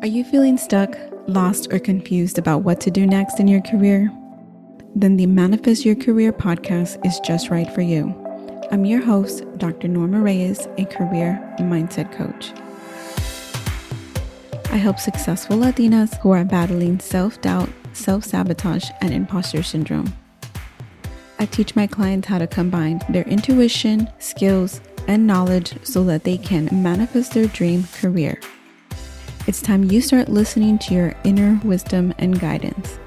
Are you feeling stuck, lost, or confused about what to do next in your career? Then the Manifest Your Career podcast is just right for you. I'm your host, Dr. Norma Reyes, a career mindset coach. I help successful Latinas who are battling self doubt, self sabotage, and imposter syndrome. I teach my clients how to combine their intuition, skills, and knowledge so that they can manifest their dream career. It's time you start listening to your inner wisdom and guidance.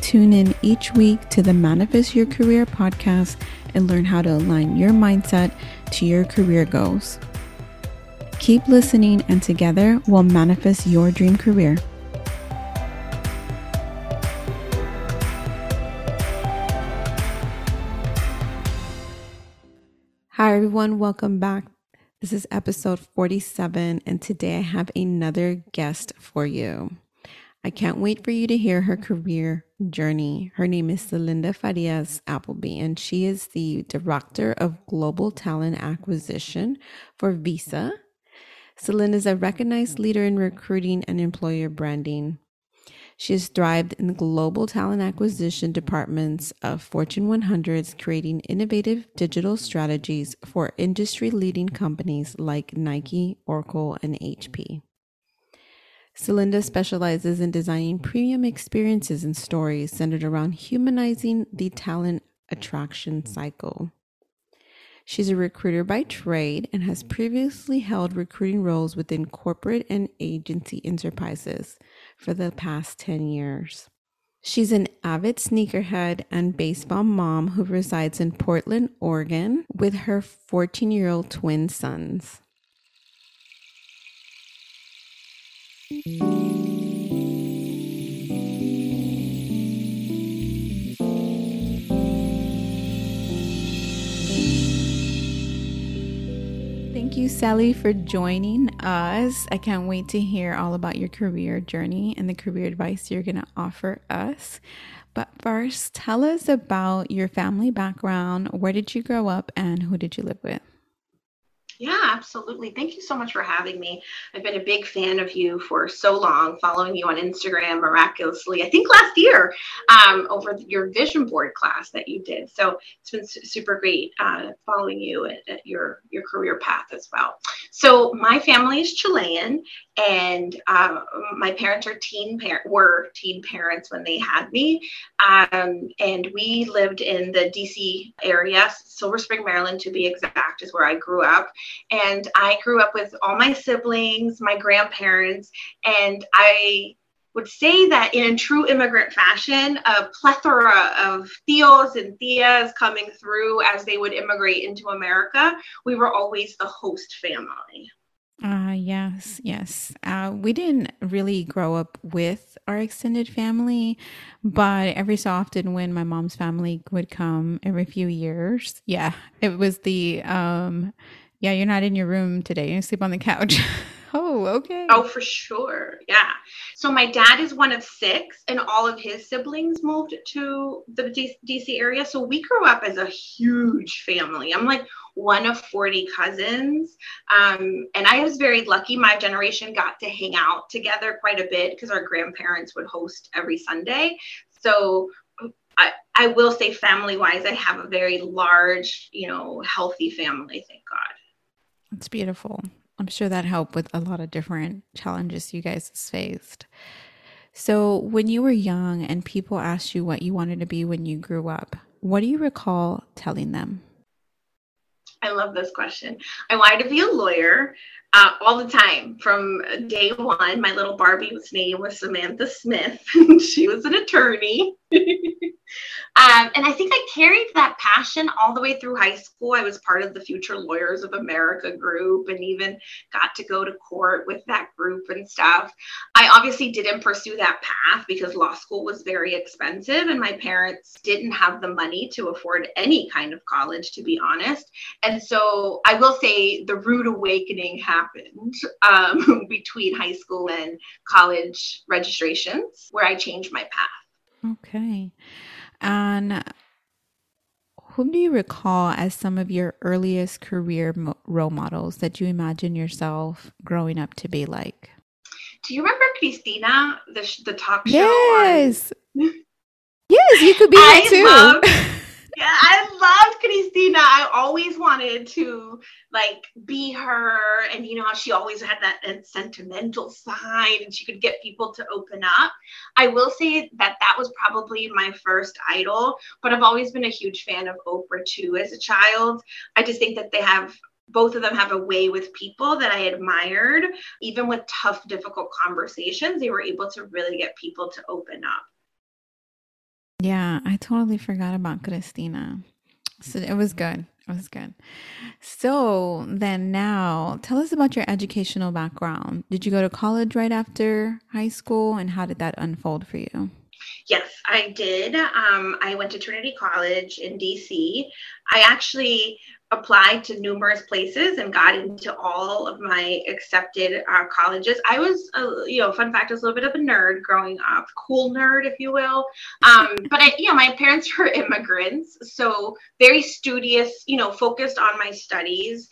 Tune in each week to the Manifest Your Career podcast and learn how to align your mindset to your career goals. Keep listening, and together we'll manifest your dream career. Hi, everyone. Welcome back this is episode 47, and today I have another guest for you. I can't wait for you to hear her career journey. Her name is Celinda Farias Appleby, and she is the Director of Global Talent Acquisition for Visa. Celinda is a recognized leader in recruiting and employer branding. She has thrived in the global talent acquisition departments of Fortune 100s, creating innovative digital strategies for industry leading companies like Nike, Oracle, and HP. Celinda specializes in designing premium experiences and stories centered around humanizing the talent attraction cycle. She's a recruiter by trade and has previously held recruiting roles within corporate and agency enterprises for the past 10 years. She's an avid sneakerhead and baseball mom who resides in Portland, Oregon, with her 14 year old twin sons. You, Celly, for joining us. I can't wait to hear all about your career journey and the career advice you're going to offer us. But first, tell us about your family background. Where did you grow up and who did you live with? Yeah, absolutely. Thank you so much for having me. I've been a big fan of you for so long, following you on Instagram miraculously, I think last year, um, over your vision board class that you did. So it's been super great uh, following you at, at, your, your career path as well. So my family is Chilean, and uh, my parents are teen par- were teen parents when they had me. Um, and we lived in the DC area, Silver Spring, Maryland, to be exact, is where I grew up. And I grew up with all my siblings, my grandparents, and I would say that in true immigrant fashion, a plethora of tios and tias coming through as they would immigrate into America. We were always the host family. Uh, yes, yes. Uh, we didn't really grow up with our extended family, but every so often when my mom's family would come every few years, yeah, it was the um, yeah, you're not in your room today. You sleep on the couch. oh, okay. Oh, for sure. Yeah. So my dad is one of six, and all of his siblings moved to the DC area. So we grew up as a huge family. I'm like one of 40 cousins. Um, and I was very lucky. My generation got to hang out together quite a bit because our grandparents would host every Sunday. So I, I will say family wise, I have a very large, you know, healthy family, thank God. It's beautiful. I'm sure that helped with a lot of different challenges you guys faced. So, when you were young and people asked you what you wanted to be when you grew up, what do you recall telling them? I love this question. I wanted to be a lawyer uh, all the time from day one. My little Barbie's name was Samantha Smith. she was an attorney. Um, and I think I carried that passion all the way through high school. I was part of the Future Lawyers of America group and even got to go to court with that group and stuff. I obviously didn't pursue that path because law school was very expensive and my parents didn't have the money to afford any kind of college, to be honest. And so I will say the rude awakening happened um, between high school and college registrations where I changed my path. Okay. And whom do you recall as some of your earliest career mo- role models that you imagine yourself growing up to be like? Do you remember Cristina, the the talk show? Yes. yes, you could be I too. Love, yeah, I loved Cristina. I always wanted to like be her, and you know how she always had that, that sentimental side, and she could get people to open up. I will say that that was probably my first idol, but I've always been a huge fan of Oprah too as a child. I just think that they have both of them have a way with people that I admired. Even with tough, difficult conversations, they were able to really get people to open up. Yeah, I totally forgot about Cristina. So it was good. It was good. So then now tell us about your educational background. Did you go to college right after high school and how did that unfold for you? Yes, I did. Um, I went to Trinity College in DC. I actually applied to numerous places and got into all of my accepted uh, colleges. I was, a, you know, fun fact, I was a little bit of a nerd growing up, cool nerd, if you will. Um, but I, you know, my parents were immigrants, so very studious, you know, focused on my studies.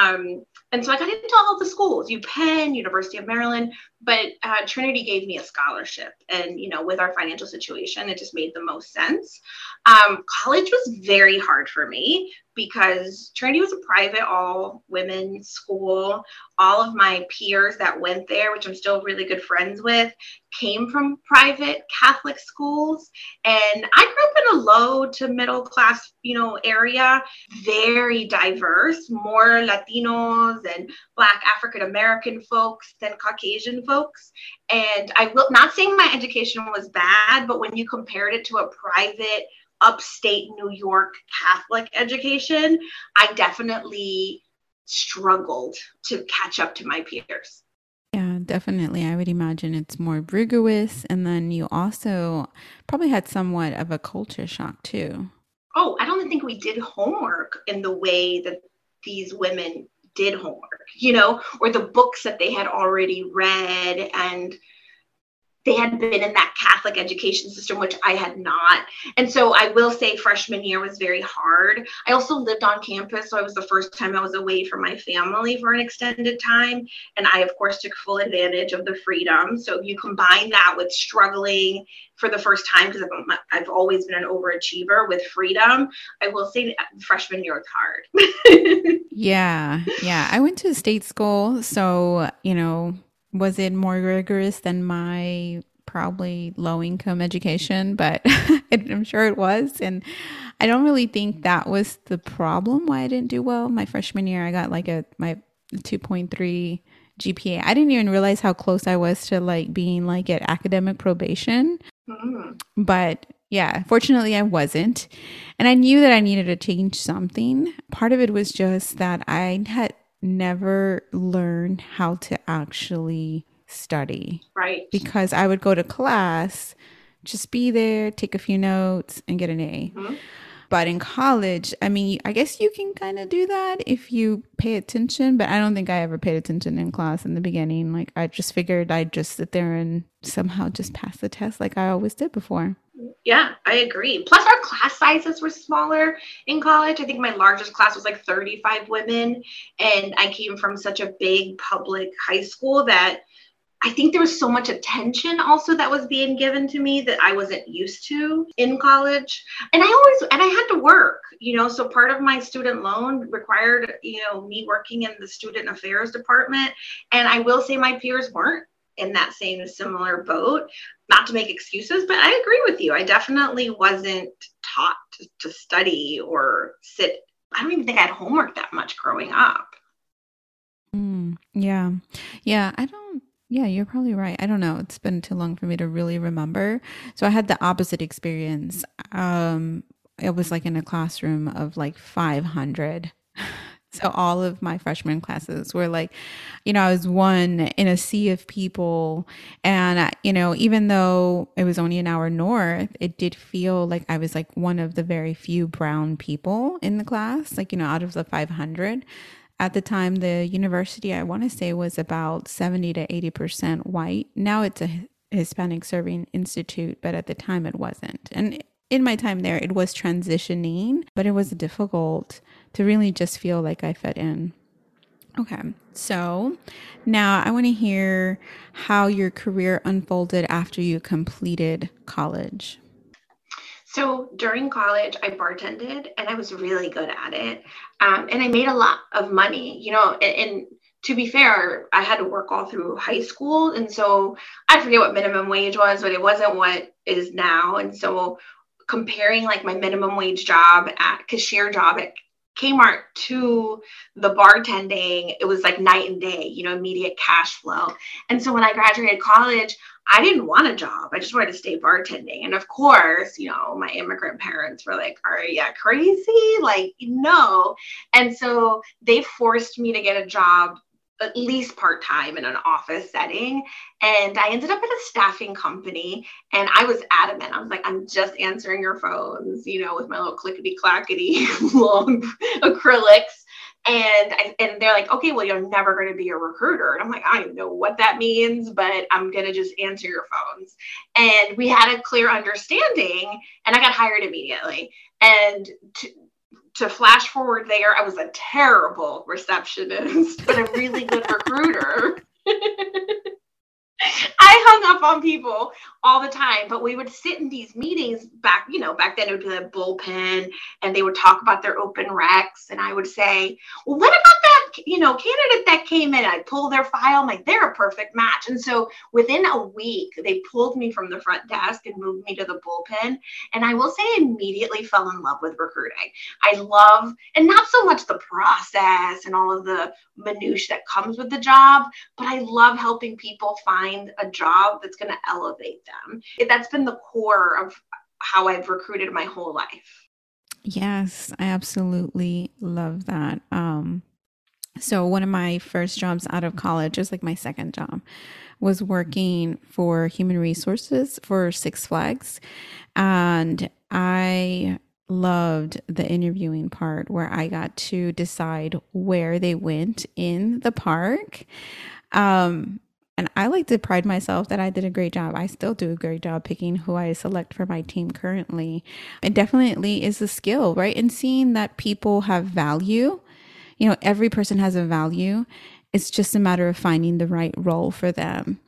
Um, and so I got into all of the schools, UPenn, University of Maryland, but uh, Trinity gave me a scholarship. And, you know, with our financial situation, it just made the most sense. Um, college was very hard for me because Trinity was a private all women school. All of my peers that went there, which I'm still really good friends with, came from private Catholic schools. And I grew up a low to middle class, you know, area, very diverse, more Latinos and Black African American folks than Caucasian folks. And I will not saying my education was bad, but when you compared it to a private upstate New York Catholic education, I definitely struggled to catch up to my peers. Yeah, definitely. I would imagine it's more rigorous. And then you also probably had somewhat of a culture shock too. Oh, I don't think we did homework in the way that these women did homework, you know, or the books that they had already read and they had been in that Catholic education system, which I had not. And so I will say freshman year was very hard. I also lived on campus. So it was the first time I was away from my family for an extended time. And I, of course, took full advantage of the freedom. So you combine that with struggling for the first time, because I've, I've always been an overachiever with freedom, I will say freshman year was hard. yeah. Yeah. I went to a state school. So, you know, was it more rigorous than my probably low income education, but I'm sure it was. And I don't really think that was the problem why I didn't do well. My freshman year, I got like a my 2.3 GPA. I didn't even realize how close I was to like being like at academic probation. Mm. But yeah, fortunately I wasn't. And I knew that I needed to change something. Part of it was just that I had never learn how to actually study. Right. Because I would go to class, just be there, take a few notes, and get an A. Mm-hmm. But in college, I mean, I guess you can kind of do that if you pay attention, but I don't think I ever paid attention in class in the beginning. Like, I just figured I'd just sit there and somehow just pass the test like I always did before. Yeah, I agree. Plus, our class sizes were smaller in college. I think my largest class was like 35 women. And I came from such a big public high school that I think there was so much attention also that was being given to me that I wasn't used to in college. And I always, and I had to work, you know, so part of my student loan required, you know, me working in the student affairs department. And I will say my peers weren't in that same similar boat. Not to make excuses, but I agree with you. I definitely wasn't taught to, to study or sit. I don't even think I had homework that much growing up. Mm, yeah. Yeah. I don't. Yeah, you're probably right. I don't know. It's been too long for me to really remember. So I had the opposite experience. Um, it was like in a classroom of like 500 so all of my freshman classes were like, you know, I was one in a sea of people. And, uh, you know, even though it was only an hour north, it did feel like I was like one of the very few brown people in the class, like, you know, out of the 500. At the time, the university, I want to say, was about 70 to 80% white. Now it's a Hispanic Serving Institute, but at the time it wasn't. And in my time there, it was transitioning, but it was difficult to really just feel like I fit in. Okay. So now I want to hear how your career unfolded after you completed college. So during college, I bartended and I was really good at it. Um, and I made a lot of money, you know, and, and to be fair, I had to work all through high school. And so I forget what minimum wage was, but it wasn't what is now. And so comparing like my minimum wage job at cashier job at Kmart to the bartending, it was like night and day, you know, immediate cash flow. And so when I graduated college, I didn't want a job. I just wanted to stay bartending. And of course, you know, my immigrant parents were like, Are you crazy? Like, no. And so they forced me to get a job at least part time in an office setting. And I ended up at a staffing company and I was adamant. I was like, I'm just answering your phones, you know, with my little clickety clackety long acrylics. And I, and they're like, okay, well, you're never going to be a recruiter. And I'm like, I don't know what that means, but I'm going to just answer your phones. And we had a clear understanding, and I got hired immediately. And to, to flash forward there, I was a terrible receptionist, but a really good recruiter. I hung up on people all the time, but we would sit in these meetings back, you know, back then it would be the bullpen and they would talk about their open recs. And I would say, well, what about that, you know, candidate that came in? I pull their file, I'm like, they're a perfect match. And so within a week, they pulled me from the front desk and moved me to the bullpen. And I will say, I immediately fell in love with recruiting. I love, and not so much the process and all of the minutiae that comes with the job, but I love helping people find a job that's going to elevate them. That's been the core of how I've recruited my whole life. Yes, I absolutely love that. Um, so one of my first jobs out of college, was like my second job, was working for human resources for Six Flags, and I loved the interviewing part where I got to decide where they went in the park. Um, and I like to pride myself that I did a great job. I still do a great job picking who I select for my team currently. It definitely is a skill, right? And seeing that people have value, you know, every person has a value. It's just a matter of finding the right role for them.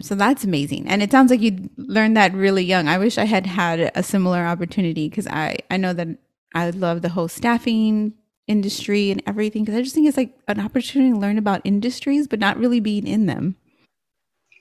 So that's amazing. And it sounds like you learned that really young. I wish I had had a similar opportunity because I, I know that I love the whole staffing industry and everything because I just think it's like an opportunity to learn about industries, but not really being in them.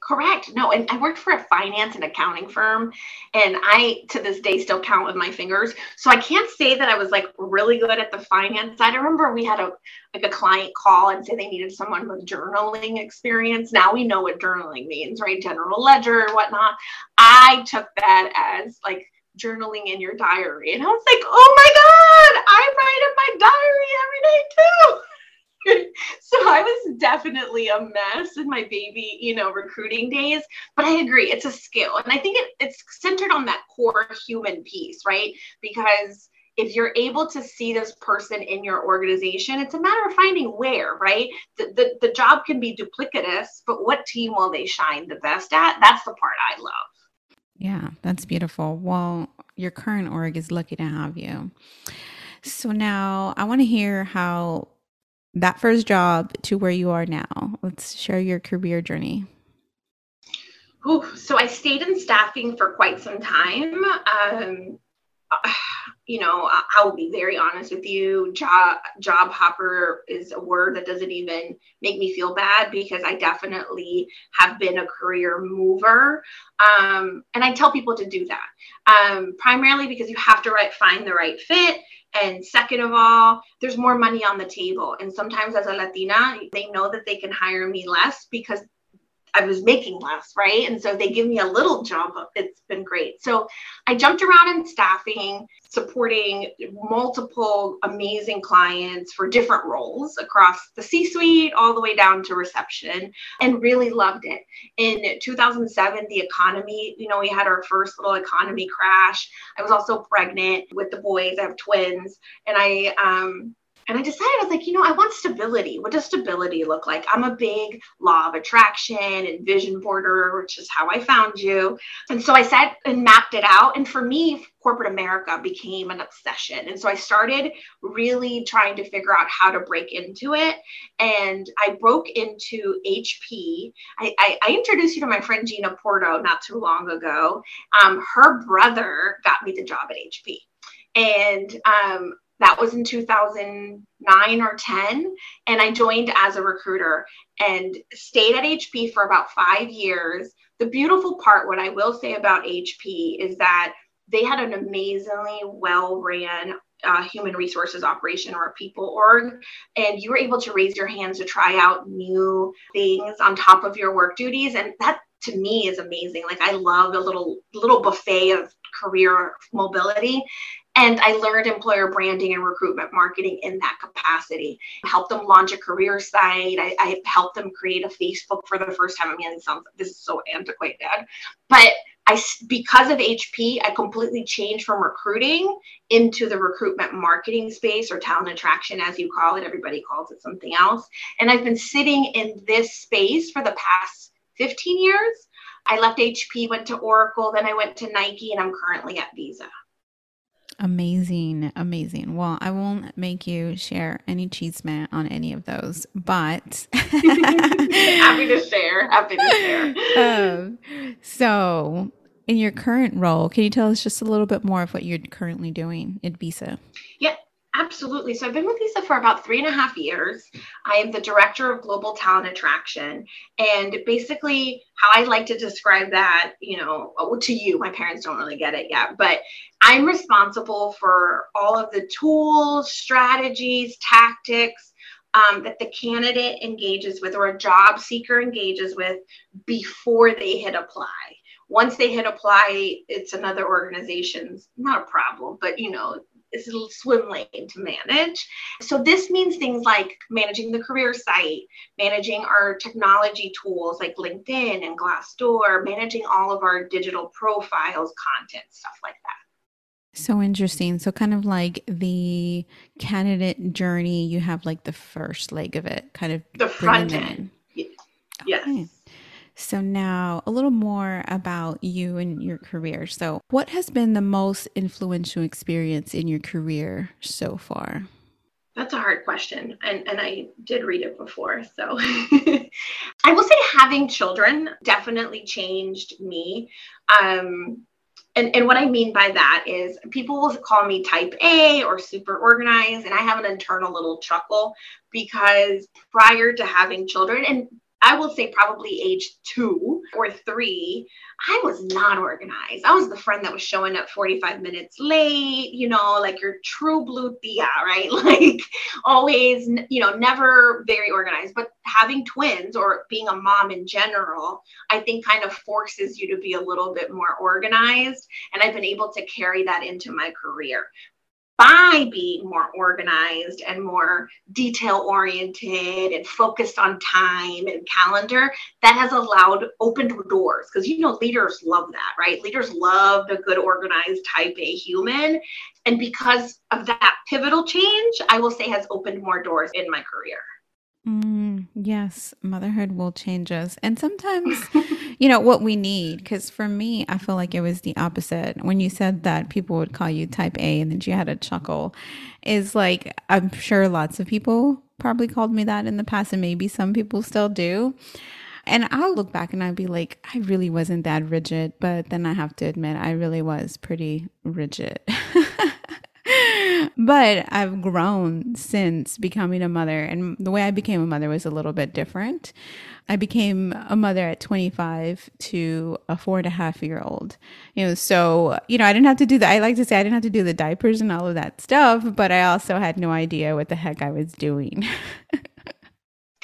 Correct. No, and I worked for a finance and accounting firm, and I to this day still count with my fingers. So I can't say that I was like really good at the finance side. I remember we had a like a client call and say they needed someone with journaling experience. Now we know what journaling means, right? General ledger and whatnot. I took that as like journaling in your diary, and I was like, oh my god, I write in my diary every day too. so I was definitely a mess in my baby, you know, recruiting days. But I agree, it's a skill. And I think it, it's centered on that core human piece, right? Because if you're able to see this person in your organization, it's a matter of finding where, right? The, the, the job can be duplicitous, but what team will they shine the best at? That's the part I love. Yeah, that's beautiful. Well, your current org is lucky to have you. So now I want to hear how that first job to where you are now. Let's share your career journey. Ooh, so I stayed in staffing for quite some time. Um, you know, I will be very honest with you. Job job hopper is a word that doesn't even make me feel bad because I definitely have been a career mover, um, and I tell people to do that. Um, primarily because you have to right, find the right fit and second of all, there's more money on the table. And sometimes as a Latina, they know that they can hire me less because I was making less, right? And so they give me a little jump. It's been great. So I jumped around in staffing, supporting multiple amazing clients for different roles across the C suite all the way down to reception and really loved it. In 2007, the economy, you know, we had our first little economy crash. I was also pregnant with the boys, I have twins, and I, um, and I decided, I was like, you know, I want stability. What does stability look like? I'm a big law of attraction and vision boarder, which is how I found you. And so I sat and mapped it out. And for me, corporate America became an obsession. And so I started really trying to figure out how to break into it. And I broke into HP. I, I, I introduced you to my friend Gina Porto not too long ago. Um, her brother got me the job at HP. And um, that was in 2009 or 10 and i joined as a recruiter and stayed at hp for about five years. The beautiful part what i will say about hp is that they had an amazingly well ran uh, human resources operation or a people org and you were able to raise your hands to try out new things on top of your work duties and that to me is amazing. Like i love a little little buffet of career mobility and I learned employer branding and recruitment marketing in that capacity. I helped them launch a career site. I, I helped them create a Facebook for the first time. I mean, sounds this is so antiquated, but I because of HP, I completely changed from recruiting into the recruitment marketing space or talent attraction, as you call it. Everybody calls it something else. And I've been sitting in this space for the past 15 years. I left HP, went to Oracle, then I went to Nike, and I'm currently at Visa. Amazing, amazing. Well, I won't make you share any chisme on any of those, but happy to share. Happy to share. Um, so, in your current role, can you tell us just a little bit more of what you're currently doing at Visa? Yeah, Absolutely. So I've been with Visa for about three and a half years. I am the director of global talent attraction. And basically, how I like to describe that, you know, to you, my parents don't really get it yet, but I'm responsible for all of the tools, strategies, tactics um, that the candidate engages with or a job seeker engages with before they hit apply once they hit apply it's another organization's not a problem but you know is a little swim lane to manage. So this means things like managing the career site, managing our technology tools like LinkedIn and Glassdoor, managing all of our digital profiles, content, stuff like that. So interesting. So kind of like the candidate journey, you have like the first leg of it, kind of the front end. Yes. Okay. So, now a little more about you and your career. So, what has been the most influential experience in your career so far? That's a hard question. And, and I did read it before. So, I will say having children definitely changed me. Um, and, and what I mean by that is people will call me type A or super organized. And I have an internal little chuckle because prior to having children, and I will say probably age two or three, I was not organized. I was the friend that was showing up 45 minutes late, you know, like your true blue tia, right? Like always, you know, never very organized. But having twins or being a mom in general, I think kind of forces you to be a little bit more organized. And I've been able to carry that into my career by being more organized and more detail oriented and focused on time and calendar, that has allowed opened doors because you know leaders love that, right? Leaders love a good organized type A human. And because of that pivotal change, I will say has opened more doors in my career. Mm, yes, motherhood will change us. And sometimes, you know, what we need, because for me, I feel like it was the opposite. When you said that people would call you type A and then you had a chuckle, is like, I'm sure lots of people probably called me that in the past, and maybe some people still do. And I'll look back and I'd be like, I really wasn't that rigid. But then I have to admit, I really was pretty rigid. but I've grown since becoming a mother. And the way I became a mother was a little bit different. I became a mother at 25 to a four and a half year old. You know, so, you know, I didn't have to do that. I like to say I didn't have to do the diapers and all of that stuff, but I also had no idea what the heck I was doing.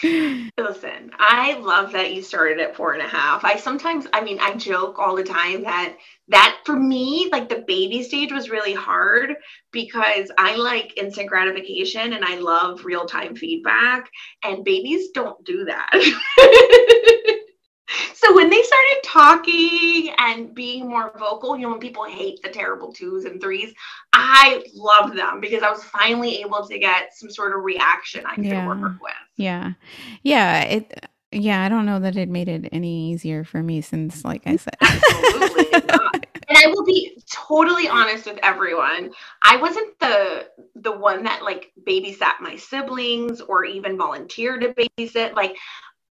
Listen, I love that you started at four and a half. I sometimes, I mean, I joke all the time that that for me, like the baby stage was really hard because I like instant gratification and I love real time feedback, and babies don't do that. so when they started talking and being more vocal, you know, when people hate the terrible twos and threes, I love them because I was finally able to get some sort of reaction I could yeah. work with. Yeah. Yeah. It yeah, I don't know that it made it any easier for me since like I said. Absolutely and I will be totally honest with everyone. I wasn't the the one that like babysat my siblings or even volunteered to babysit. Like,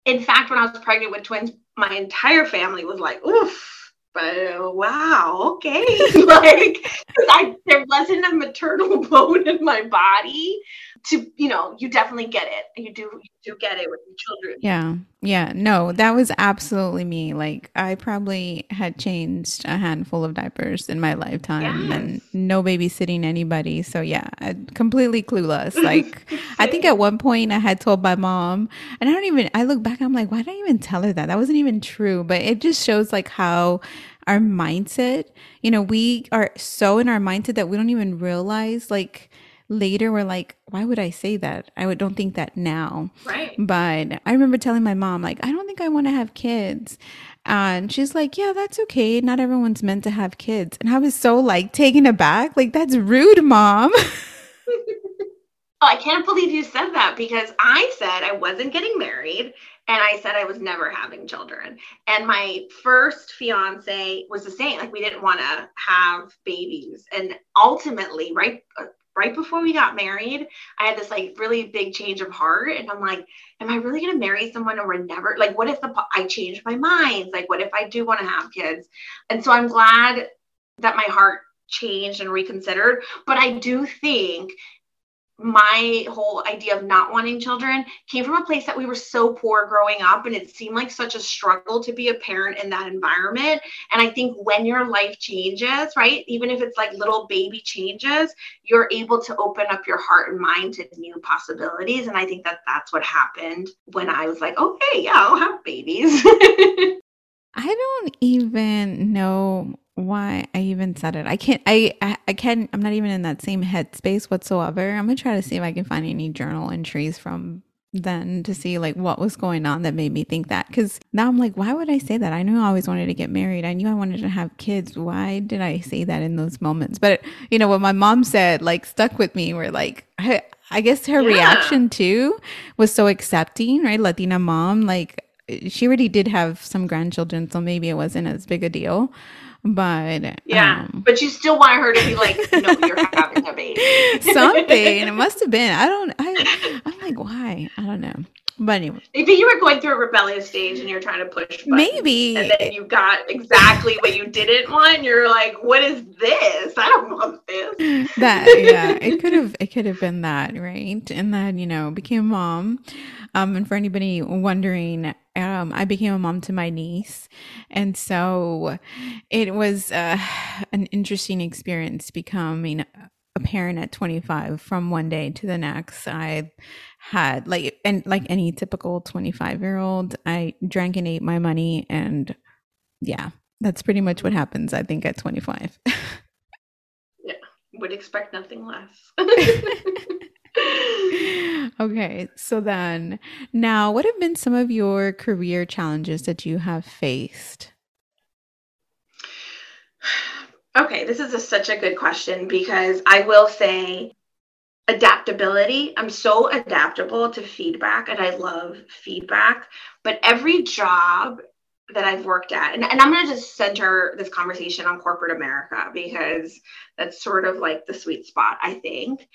in fact, when I was pregnant with twins, my entire family was like, "Oof." But uh, wow, okay. like, I, there wasn't a maternal bone in my body to you know you definitely get it. You do you do get it with your children. Yeah. Yeah. No that was absolutely me. Like i probably had changed a handful of diapers in my lifetime yes. and no babysitting anybody. So yeah completely clueless. Like i think at one point i had told my mom and i don't even i look back i'm like why did i even tell her that? That wasn't even true. But it just shows like how our mindset you know we are so in our mindset that we don't even realize like later we're like, why would I say that? I would, don't think that now. Right. But I remember telling my mom, like, I don't think I want to have kids. And she's like, yeah, that's okay. Not everyone's meant to have kids. And I was so like taken aback. Like, that's rude, mom. Oh, I can't believe you said that because I said I wasn't getting married and I said I was never having children. And my first fiance was the same. Like we didn't want to have babies. And ultimately, right uh, right before we got married, I had this like really big change of heart. And I'm like, am I really going to marry someone or never? Like, what if the, I change my mind? Like, what if I do want to have kids? And so I'm glad that my heart changed and reconsidered. But I do think my whole idea of not wanting children came from a place that we were so poor growing up and it seemed like such a struggle to be a parent in that environment. And i think when your life changes right even if it's like little baby changes you're able to open up your heart and mind to new possibilities. And i think that that's what happened when i was like okay yeah i'll have babies. I don't even know why I even said it. I can't I, I I can't I'm not even in that same headspace whatsoever. I'm gonna try to see if I can find any journal entries from then to see like what was going on that made me think that. Because now i'm like why would i say that? I knew i always wanted to get married. I knew i wanted to have kids. Why did i say that in those moments? But you know what my mom said like stuck with me where like I, I guess her yeah. reaction too was so accepting right? Latina mom like she already did have some grandchildren so maybe it wasn't as big a deal but yeah, um, but you still want her to be like, no, you're having a baby. something. It must have been. I don't. I. I'm like, why? I don't know. But anyway, maybe you were going through a rebellious stage and you're trying to push. maybe, and then you got exactly what you didn't want. You're like, what is this? I don't want this. That yeah, it could have. It could have been that, right? And then you know, became mom. Um, and for anybody wondering, um, I became a mom to my niece. And so it was uh, an interesting experience becoming a parent at 25 from one day to the next. I had like and like any typical 25 year old, I drank and ate my money and yeah, that's pretty much what happens I think at 25. yeah, would expect nothing less. okay, so then now, what have been some of your career challenges that you have faced? Okay, this is a, such a good question because I will say adaptability. I'm so adaptable to feedback and I love feedback, but every job that I've worked at, and, and I'm going to just center this conversation on corporate America because that's sort of like the sweet spot, I think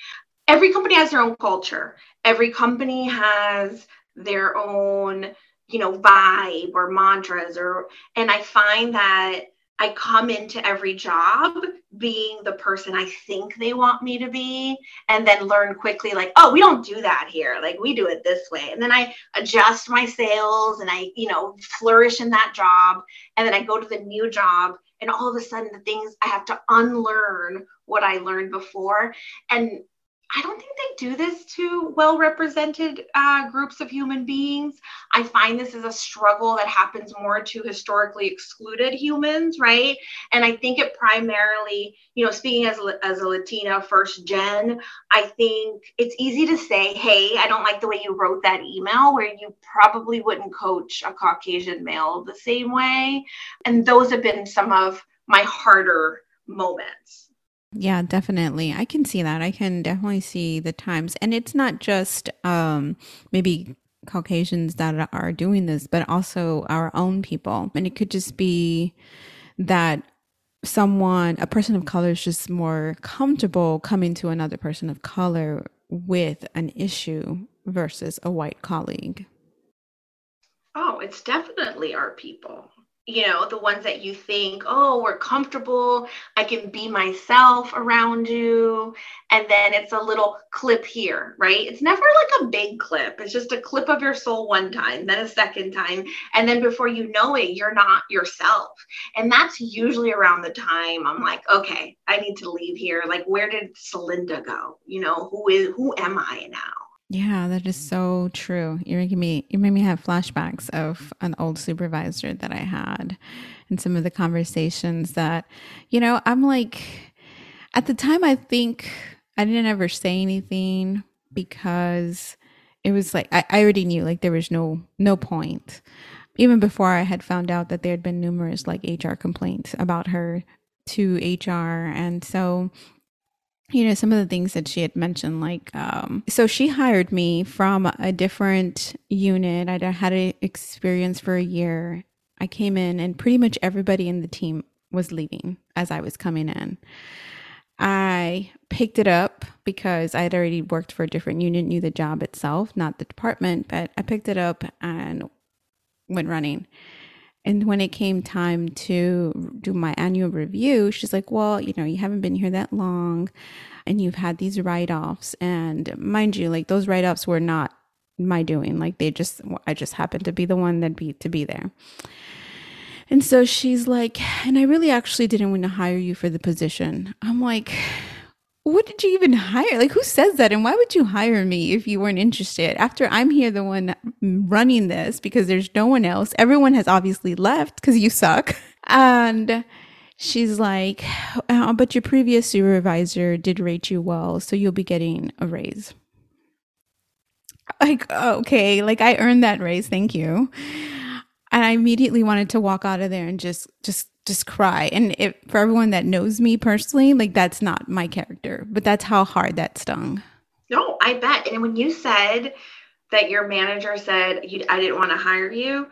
every company has their own culture. Every company has their own, you know, vibe or mantras or and I find that I come into every job being the person I think they want me to be, and then learn quickly, like, oh, we don't do that here. Like, we do it this way. And then I adjust my sails and I, you know, flourish in that job. And then I go to the new job, and all of a sudden, the things I have to unlearn what I learned before. And I don't think they do this to well represented uh, groups of human beings. I find this is a struggle that happens more to historically excluded humans, right? And I think it primarily, you know, speaking as as a Latina first gen, I think it's easy to say, hey, I don't like the way you wrote that email, where you probably wouldn't coach a Caucasian male the same way. And those have been some of my harder moments yeah, definitely. I can see that. I can definitely see the times. And it's not just um maybe Caucasians that are doing this, but also our own people. And it could just be that someone, a person of color, is just more comfortable coming to another person of color with an issue versus a white colleague. Oh, it's definitely our people you know, the ones that you think, oh, we're comfortable, I can be myself around you. And then it's a little clip here, right? It's never like a big clip. It's just a clip of your soul one time, then a second time. And then before you know it, you're not yourself. And that's usually around the time I'm like, okay, I need to leave here. Like, where did Celinda go? You know, who is, who am I now? Yeah, that is so true. You're making me you made me have flashbacks of an old supervisor that I had and some of the conversations that, you know, I'm like at the time I think I didn't ever say anything because it was like I, I already knew like there was no no point. Even before I had found out that there had been numerous like HR complaints about her to HR. And so you know some of the things that she had mentioned like um, so she hired me from a different unit. I had an experience for a year. I came in and pretty much everybody in the team was leaving as i was coming in. I picked it up because i had already worked for a different unit knew the job itself not the department but i picked it up and went running and when it came time to do my annual review, she's like, Well, you know, you haven't been here that long and you've had these write offs. And mind you, like those write offs were not my doing. Like they just, I just happened to be the one that be to be there. And so she's like, And I really actually didn't want to hire you for the position. I'm like, what did you even hire? Like, who says that? And why would you hire me if you weren't interested? After I'm here, the one running this, because there's no one else. Everyone has obviously left because you suck. And she's like, uh, but your previous supervisor did rate you well, so you'll be getting a raise. Like, okay, like I earned that raise. Thank you. And I immediately wanted to walk out of there and just, just just cry. And for everyone that knows me personally, like that's not my character, but that's how hard that stung. No, I bet. And when you said that your manager said I didn't want to hire you,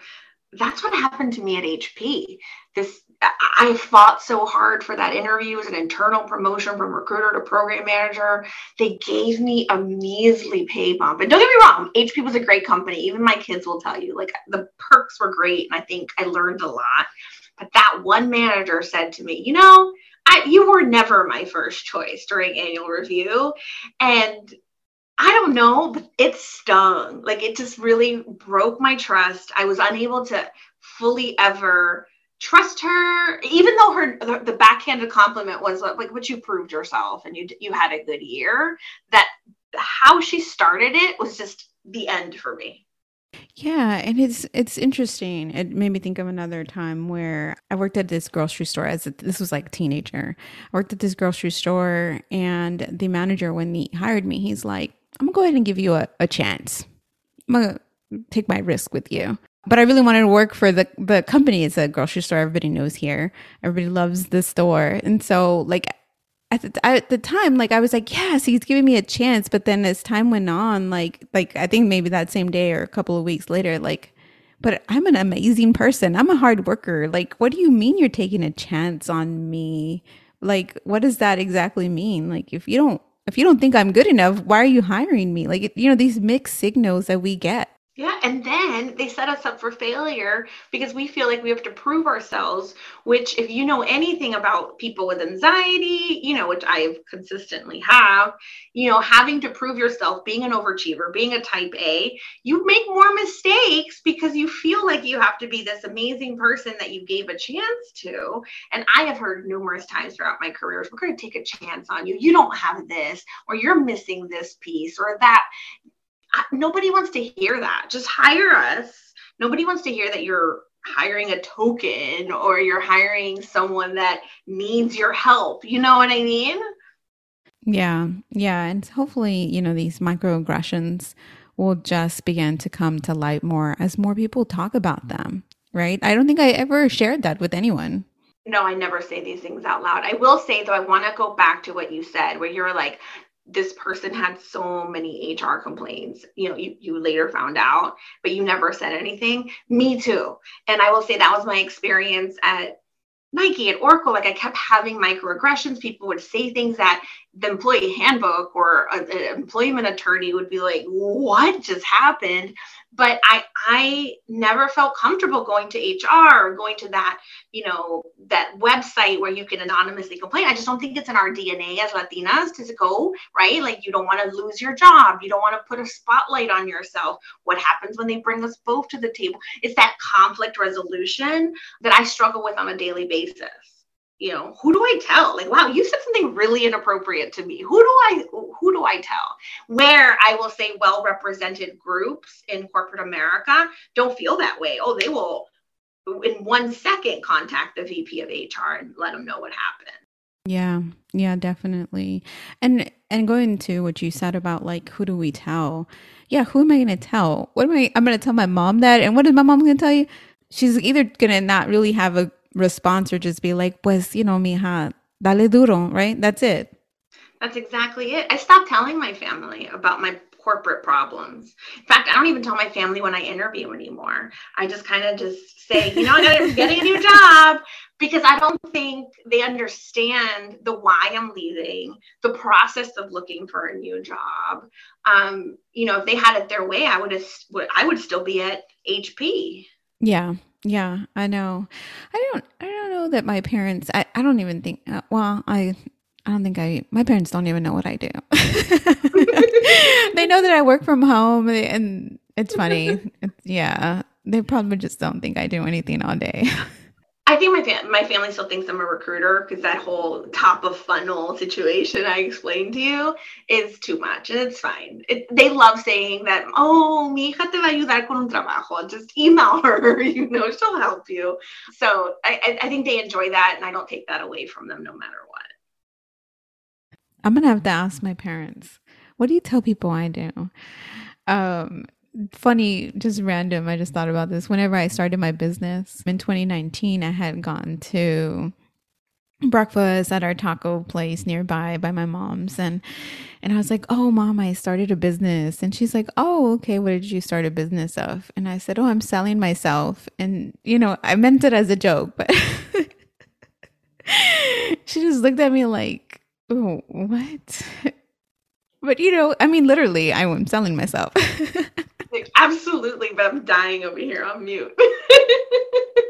that's what happened to me at HP. This I fought so hard for that interview. as an internal promotion from recruiter to program manager. They gave me a measly pay bump. And don't get me wrong, HP was a great company. Even my kids will tell you, like the perks were great. And I think I learned a lot. But that one manager said to me, you know, I, you were never my first choice during annual review. And I don't know, but it stung. Like it just really broke my trust. I was unable to fully ever trust her, even though her the, the backhanded compliment was like, "But you proved yourself and you you had a good year." That how she started it was just the end for me. Yeah, and it's it's interesting. It made me think of another time where I worked at this grocery store as a, this was like teenager. I worked at this grocery store, and the manager, when he hired me, he's like, "I'm gonna go ahead and give you a, a chance. I'm gonna take my risk with you." But I really wanted to work for the the company. It's a grocery store. Everybody knows here. Everybody loves the store, and so like at the, at the time, like I was like, yes, he's giving me a chance. But then as time went on, like, like I think maybe that same day or a couple of weeks later, like, but I'm an amazing person. I'm a hard worker. Like, what do you mean you're taking a chance on me? Like, what does that exactly mean? Like, if you don't, if you don't think I'm good enough, why are you hiring me? Like, you know, these mixed signals that we get. Yeah, and then they set us up for failure because we feel like we have to prove ourselves, which if you know anything about people with anxiety, you know, which I've consistently have, you know, having to prove yourself, being an overachiever, being a type A, you make more mistakes because you feel like you have to be this amazing person that you gave a chance to. And I have heard numerous times throughout my careers, we're going to take a chance on you. You don't have this, or you're missing this piece, or that nobody wants to hear that. Just hire us. Nobody wants to hear that you're hiring a token or you're hiring someone that needs your help. You know what I mean? Yeah. Yeah. And hopefully, you know, these microaggressions will just begin to come to light more as more people talk about them, right? I don't think I ever shared that with anyone. No, I never say these things out loud. I will say, though, I want to go back to what you said, where you're like, this person mm-hmm. had so many HR complaints, you know, you, you later found out, but you never said anything. Me too. And I will say that was my experience at Nike, at Oracle. Like I kept having microaggressions. People would say things that the employee handbook or an employment attorney would be like, what just happened? but I I never felt comfortable going to HR or going to that, you know, that website where you can anonymously complain. I just don't think it's in our DNA as Latinas to go, right? Like you don't want to lose your job. You don't want to put a spotlight on yourself. What happens when they bring us both to the table? It's that conflict resolution that I struggle with on a daily basis you know who do i tell? Like wow you said something really inappropriate to me. Who do i who do i tell? Where i will say well represented groups in corporate america don't feel that way. Oh they will in one second contact the vp of hr and let them know what happened. Yeah yeah definitely. And and going to what you said about like who do we tell? Yeah who am i going to tell? What am i i'm going to tell my mom that and what is my mom going to tell you? She's either going to not really have a response or just be like, pues, you know, mija, dale duro, right? That's it. That's exactly it. I stopped telling my family about my corporate problems. In fact, I don't even tell my family when I interview anymore. I just kind of just say, you know, I'm getting a new job because I don't think they understand the why I'm leaving, the process of looking for a new job. Um, you know, if they had it their way, I would have, I would still be at HP. Yeah, yeah, I know. I don't. I don't know that my parents. I. I don't even think. Uh, well, I. I don't think I. My parents don't even know what I do. they know that I work from home, and it's funny. It's, yeah, they probably just don't think I do anything all day. I think my my family still thinks I'm a recruiter because that whole top of funnel situation I explained to you is too much, and it's fine. It, they love saying that. Oh, mi hija te va a ayudar con un trabajo. Just email her. You know, she'll help you. So I, I think they enjoy that, and I don't take that away from them, no matter what. I'm gonna have to ask my parents. What do you tell people I do? Um, funny, just random. I just thought about this. Whenever I started my business in 2019, I had gone to breakfast at our taco place nearby by my mom's and and I was like, "Oh, mom, I started a business." And she's like, "Oh, okay. What did you start a business of?" And I said, "Oh, I'm selling myself." And you know, I meant it as a joke, but she just looked at me like, "Oh, what?" But you know, I mean, literally, I am selling myself. Absolutely, but I'm dying over here on mute. I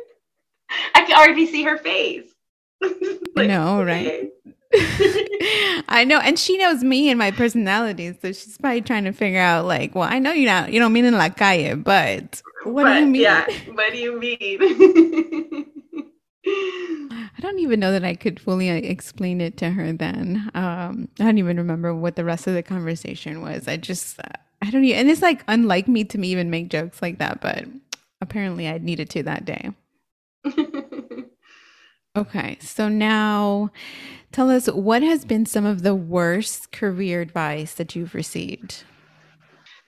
can already see her face. like, no, right? I know, and she knows me and my personality, so she's probably trying to figure out, like, well, I know you not, you don't mean in la calle, but what but, do you mean? Yeah, what do you mean? I don't even know that I could fully uh, explain it to her then. Um, I don't even remember what the rest of the conversation was. I just, uh, I don't even, and it's like unlike me to me even make jokes like that, but apparently I needed to that day. okay, so now tell us what has been some of the worst career advice that you've received?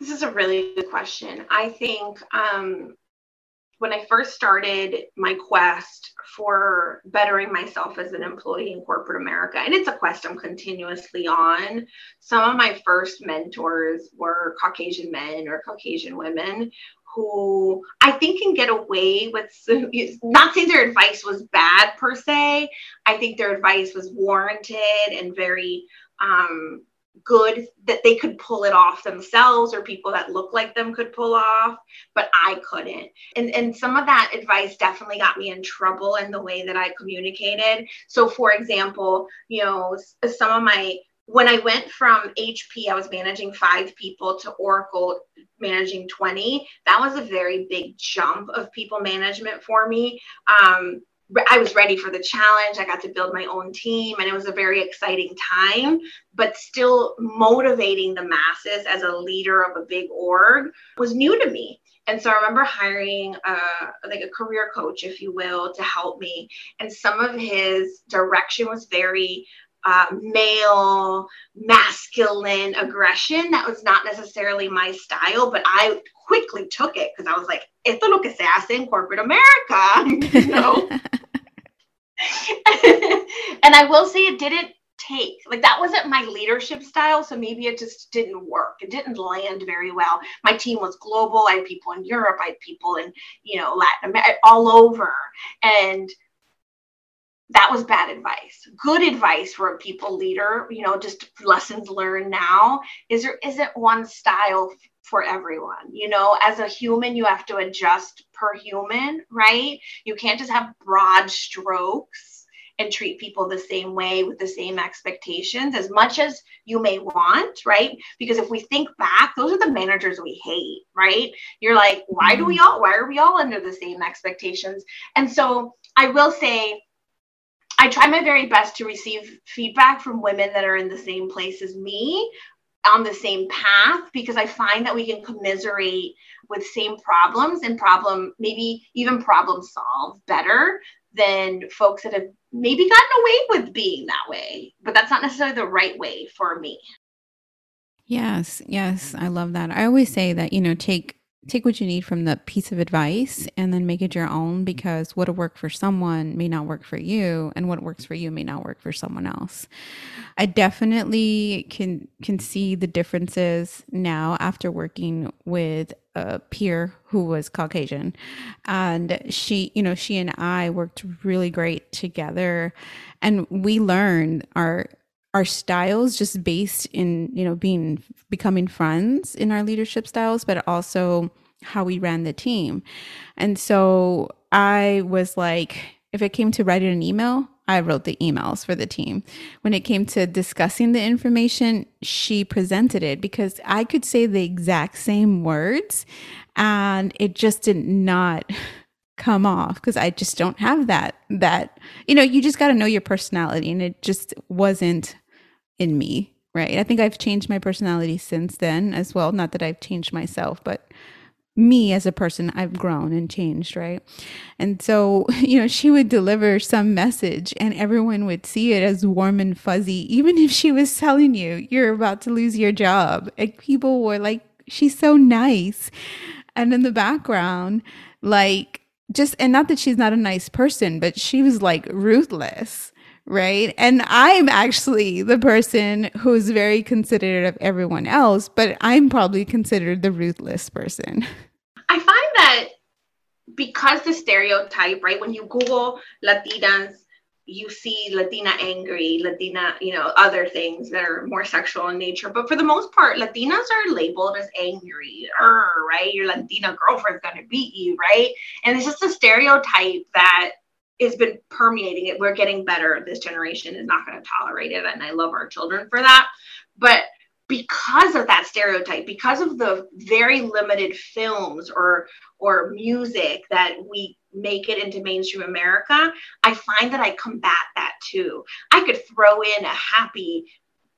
This is a really good question. I think um, when I first started my quest for bettering myself as an employee in corporate America, and it's a quest I'm continuously on, some of my first mentors were Caucasian men or Caucasian women who I think can get away with not saying their advice was bad per se. I think their advice was warranted and very um, good that they could pull it off themselves or people that look like them could pull off but i couldn't. And and some of that advice definitely got me in trouble in the way that i communicated. So for example you know some of my when i went from hp i was managing five people to oracle managing 20 that was a very big jump of people management for me. Um, I was ready for the challenge. I got to build my own team, and it was a very exciting time. But still, motivating the masses as a leader of a big org was new to me. And so I remember hiring a, like a career coach, if you will, to help me. And some of his direction was very uh, male, masculine aggression. That was not necessarily my style, but I quickly took it because I was like, esto lo que se hace en corporate America, you know? and I will say it didn't take like that wasn't my leadership style so maybe it just didn't work. It didn't land very well. My team was global. I had people in europe. I had people in you know latin america all over. And that was bad advice. Good advice for a people leader, you know, just lessons learned now is there isn't one style for everyone. You know, as a human, you have to adjust per human, right? You can't just have broad strokes and treat people the same way with the same expectations as much as you may want, right? Because if we think back, those are the managers we hate, right? You're like, why do we mm-hmm. all, why are we all under the same expectations? And so I will say, I try my very best to receive feedback from women that are in the same place as me on the same path because I find that we can commiserate with same problems and problem maybe even problem solve better than folks that have maybe gotten away with being that way. But that's not necessarily the right way for me. Yes yes i love that. I always say that you know take take what you need from the piece of advice and then make it your own because what'll work for someone may not work for you and what works for you may not work for someone else. I definitely can can see the differences now after working with a peer who was caucasian. And she you know she and i worked really great together and we learned our our styles just based in you know being becoming friends in our leadership styles but also how we ran the team. And so i was like if it came to writing an email i wrote the emails for the team. When it came to discussing the information she presented it because i could say the exact same words and it just did not come off because I just don't have that that you know you just got to know your personality and it just wasn't in me, right? I think I've changed my personality since then as well. Not that I've changed myself, but me as a person, I've grown and changed, right? And so, you know, she would deliver some message and everyone would see it as warm and fuzzy, even if she was telling you you're about to lose your job. Like people were like, she's so nice. And in the background, like, just, and not that she's not a nice person, but she was like ruthless right? And I'm actually the person who's very considerate of everyone else, but I'm probably considered the ruthless person. I find that because the stereotype, right? When you Google Latinas, you see Latina angry, Latina, you know, other things that are more sexual in nature. But for the most part, Latinas are labeled as angry, right? Your Latina girlfriend's gonna beat you, right? And it's just a stereotype that has been permeating it. We're getting better. This generation is not going to tolerate it. And I love our children for that. But because of that stereotype, because of the very limited films or or music that we make it into mainstream America, I find that I combat that too. I could throw in a happy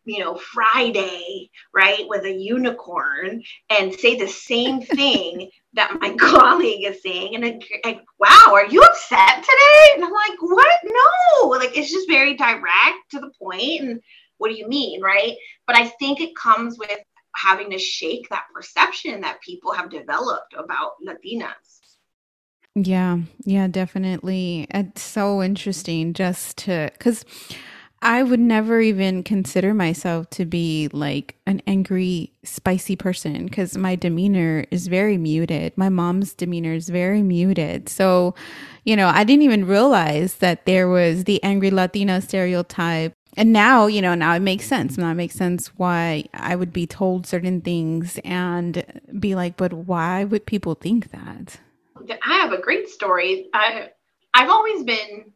you know, Friday, right, with a unicorn and say the same thing that my colleague is saying. And like, wow, are you upset today? And I'm like, what? No, like it's just very direct to the point. And what do you mean, right? But I think it comes with having to shake that perception that people have developed about Latinas. Yeah, yeah, definitely. It's so interesting just to, because I would never even consider myself to be like an angry, spicy person because my demeanor is very muted. My mom's demeanor is very muted. So, you know, I didn't even realize that there was the angry Latina stereotype and now you know now it makes sense now it makes sense why i would be told certain things and be like but why would people think that i have a great story i i've always been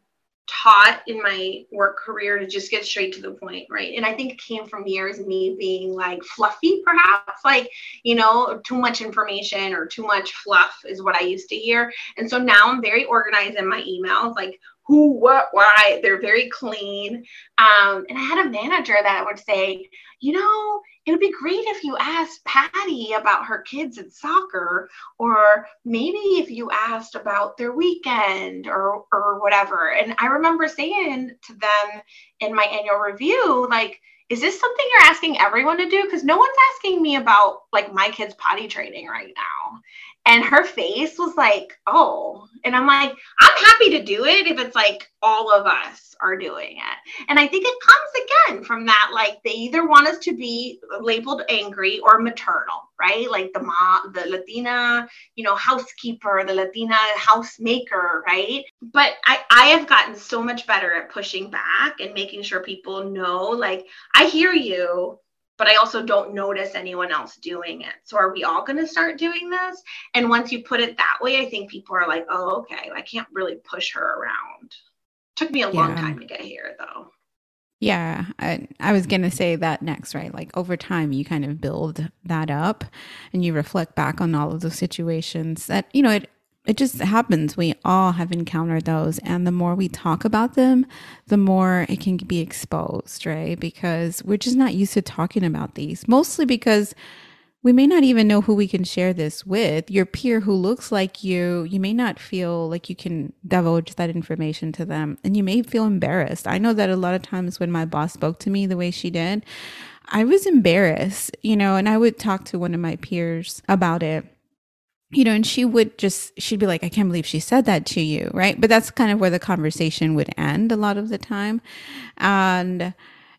taught in my work career to just get straight to the point, right? And I think it came from years of me being like fluffy, perhaps, like, you know, too much information or too much fluff is what I used to hear. And so now I'm very organized in my emails, like who, what, why. They're very clean. Um, and I had a manager that would say, you know, it would be great if you asked Patty about her kids at soccer, or maybe if you asked about their weekend or or whatever. And I remember saying to them in my annual review, like, is this something you're asking everyone to do? Because no one's asking me about like my kids potty training right now. And her face was like, oh. And I'm like, I'm happy to do it if it's like all of us are doing it. And I think it comes again from that, like they either want us to be labeled angry or maternal, right? Like the mom, the Latina, you know, housekeeper, the Latina housemaker, right? But I, I have gotten so much better at pushing back and making sure people know, like, I hear you but I also don't notice anyone else doing it. So are we all going to start doing this? And once you put it that way, I think people are like, oh, okay, I can't really push her around. Took me a long time to get here, though. Yeah, I, I was going to say that next, right? Like over time, you kind of build that up and you reflect back on all of those situations that, you know, it it just happens. We all have encountered those. And the more we talk about them, the more it can be exposed, right? Because we're just not used to talking about these, mostly because we may not even know who we can share this with. Your peer who looks like you, you may not feel like you can divulge that information to them and you may feel embarrassed. I know that a lot of times when my boss spoke to me the way she did, I was embarrassed, you know, and I would talk to one of my peers about it you know, and she would just, she'd be like, I can't believe she said that to you, right? But that's kind of where the conversation would end a lot of the time. And,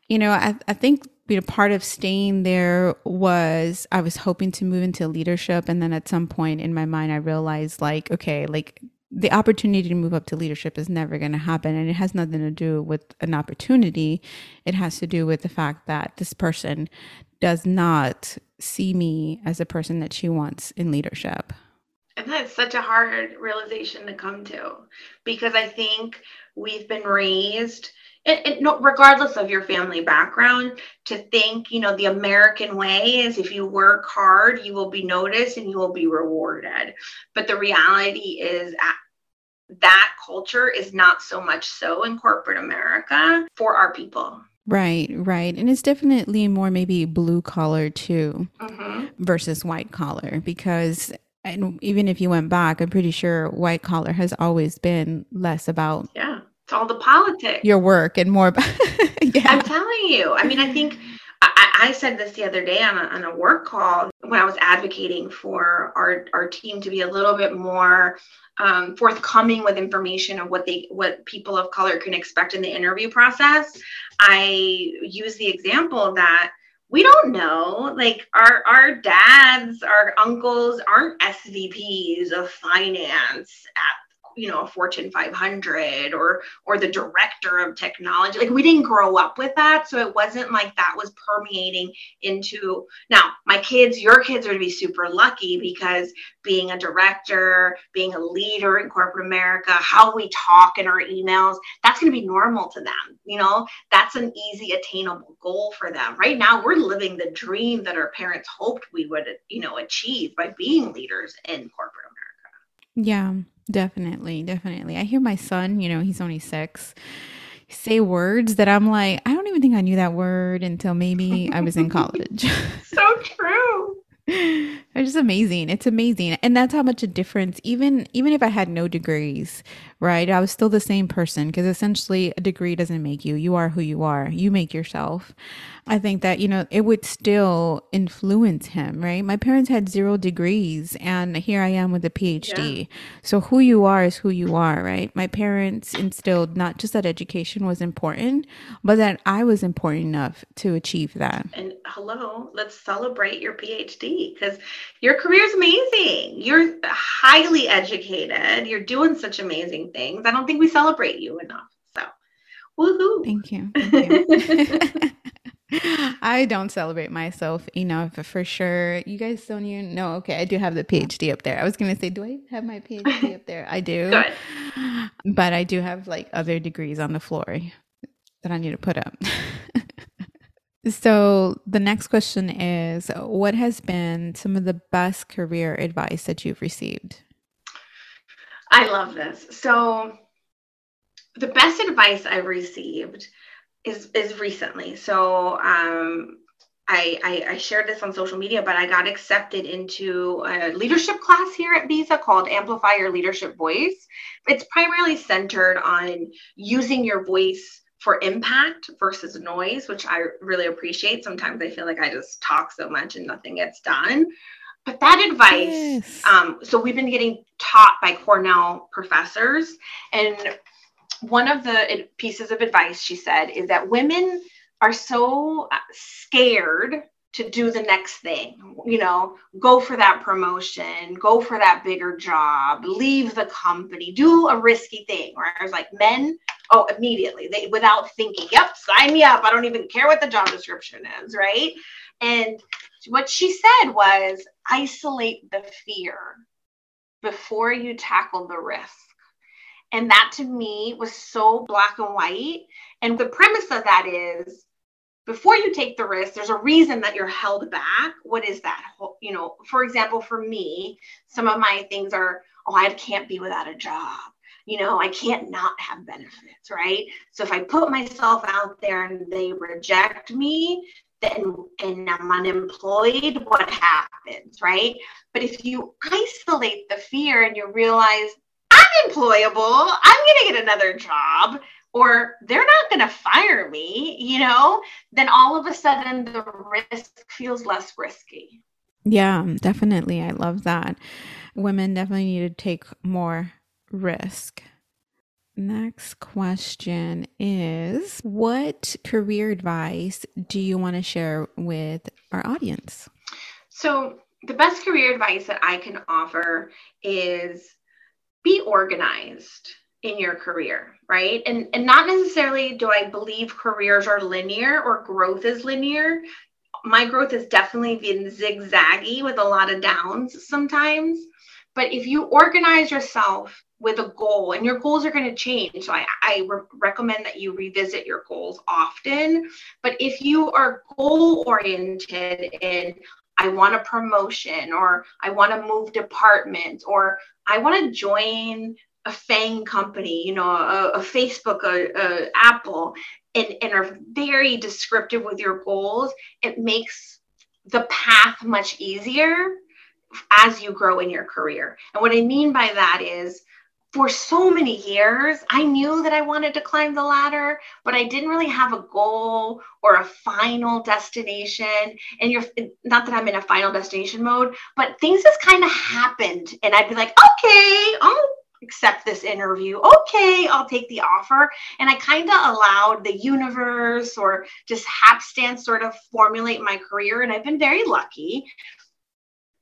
you know, I, I think, you know, part of staying there was I was hoping to move into leadership. And then at some point in my mind, I realized, like, okay, like the opportunity to move up to leadership is never going to happen. And it has nothing to do with an opportunity, it has to do with the fact that this person does not see me as a person that she wants in leadership. And that's such a hard realization to come to because I think we've been raised, and, no, regardless of your family background, to think, you know, the American way is if you work hard, you will be noticed and you will be rewarded. But the reality is, that culture is not so much so in corporate America for our people. Right, right. And it's definitely more maybe blue collar too mm-hmm. versus white collar because and even if you went back, I'm pretty sure white collar has always been less about Yeah. It's all the politics. Your work and more about yeah. I'm telling you. I mean, I think I, I, said this the other day on a, on a work call when I was advocating for our, our team to be a little bit more um, forthcoming with information of what they what people of color can expect in the interview process. I use the example that we don't know like our our dads our uncles aren't svps of finance at you know a fortune 500 or or the director of technology like we didn't grow up with that. So it wasn't like that was permeating into now my kids your kids are to be super lucky because being a director being a leader in corporate america how we talk in our emails that's going to be normal to them you know? That's an easy attainable goal for them. Right now we're living the dream that our parents hoped we would you know achieve by being leaders in corporate yeah Definitely, definitely. I hear my son, you know, he's only six, say words that I'm like, I don't even think I knew that word until maybe I was in college. so true. It's just amazing. It's amazing. And that's how much a difference even even if I had no degrees, right? I was still the same person because essentially a degree doesn't make you. You are who you are. You make yourself. I think that, you know, it would still influence him, right? My parents had zero degrees and here I am with a PhD. Yeah. So who you are is who you are, right? My parents instilled not just that education was important, but that I was important enough to achieve that. And hello, let's celebrate your PhD because your career is amazing. You're highly educated. You're doing such amazing things. I don't think we celebrate you enough. So, Woohoo! Thank you. Thank you. I don't celebrate myself enough for sure. You guys don't even know. Okay, I do have the PhD up there. I was gonna say, do I have my PhD up there? I do. Good. But I do have like other degrees on the floor that I need to put up. So the next question is what has been some of the best career advice that you've received? I love this. So the best advice I've received is is recently. So um, I, I, I shared this on social media, but I got accepted into a leadership class here at Visa called Amplify Your Leadership Voice. It's primarily centered on using your voice for impact versus noise, which I really appreciate. Sometimes I feel like I just talk so much and nothing gets done. But that advice, yes. um, so we've been getting taught by Cornell professors, and one of the pieces of advice she said is that women are so uh, scared to do the next thing you know go for that promotion go for that bigger job leave the company do a risky thing whereas like men oh immediately they without thinking yep sign me up i don't even care what the job description is right and what she said was isolate the fear before you tackle the risk and that to me was so black and white. And the premise of that is before you take the risk, there's a reason that you're held back. What is that? You know, for example, for me, some of my things are, oh, I can't be without a job. You know, I can't not have benefits, right? So if I put myself out there and they reject me, then and I'm unemployed, what happens, right? But if you isolate the fear and you realize I'm employable, I'm to get another job or they're not going to fire me, you know, then all of a sudden the risk feels less risky. Yeah, definitely. I love that. Women definitely need to take more risk. Next question is What career advice do you want to share with our audience? So, the best career advice that I can offer is be organized in your career, right? And and not necessarily do I believe careers are linear or growth is linear. My growth has definitely been zigzaggy with a lot of downs sometimes. But if you organize yourself with a goal, and your goals are going to change, so I, I re- recommend that you revisit your goals often. But if you are goal oriented and I want a promotion or I want to move departments or I want to join a FANG company, you know, a, a Facebook, a, a Apple, and, and are very descriptive with your goals, it makes the path much easier as you grow in your career. And what I mean by that is for so many years, I knew that I wanted to climb the ladder, but I didn't really have a goal or a final destination. And you're not that I'm in a final destination mode, but things just kind of happened. And I'd be like, okay, I'll accept this interview. Okay, I'll take the offer. And I kind of allowed the universe or just hapstance sort of formulate my career. And I've been very lucky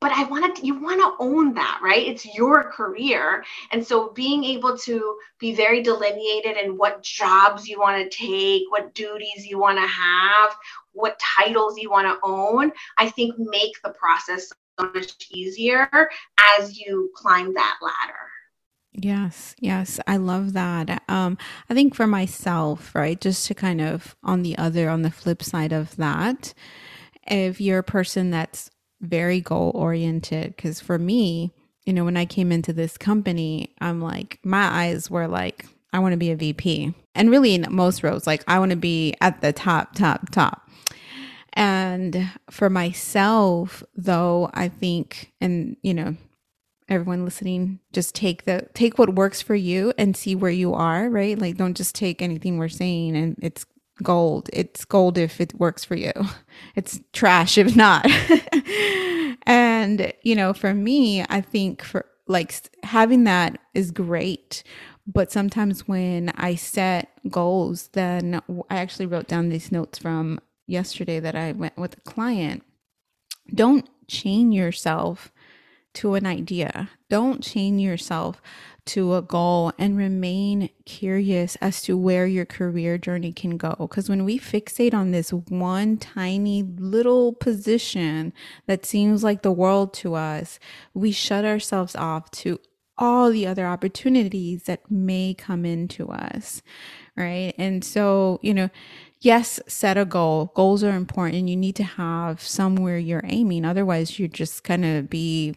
but I want to, you want to own that, right? It's your career. And so being able to be very delineated in what jobs you want to take, what duties you want to have, what titles you want to own, I think make the process so much easier as you climb that ladder. Yes, yes, I love that. Um, I think for myself, right, just to kind of on the other, on the flip side of that, if you're a person that's very goal oriented because for me, you know, when I came into this company, I'm like, my eyes were like, I want to be a VP. And really, in most roles, like, I want to be at the top, top, top. And for myself, though, I think, and, you know, everyone listening just take the take what works for you and see where you are right like don't just take anything we're saying and it's gold. It's gold if it works for you. It's trash if not. and, you know, for me, I think for like having that is great. But sometimes when I set goals, then I actually wrote down these notes from yesterday that I went with a client. Don't chain yourself to an idea. Don't chain yourself to a goal and remain curious as to where your career journey can go. Because when we fixate on this one tiny little position that seems like the world to us, we shut ourselves off to all the other opportunities that may come into us. Right. And so, you know, yes, set a goal. Goals are important. You need to have somewhere you're aiming. Otherwise, you're just going to be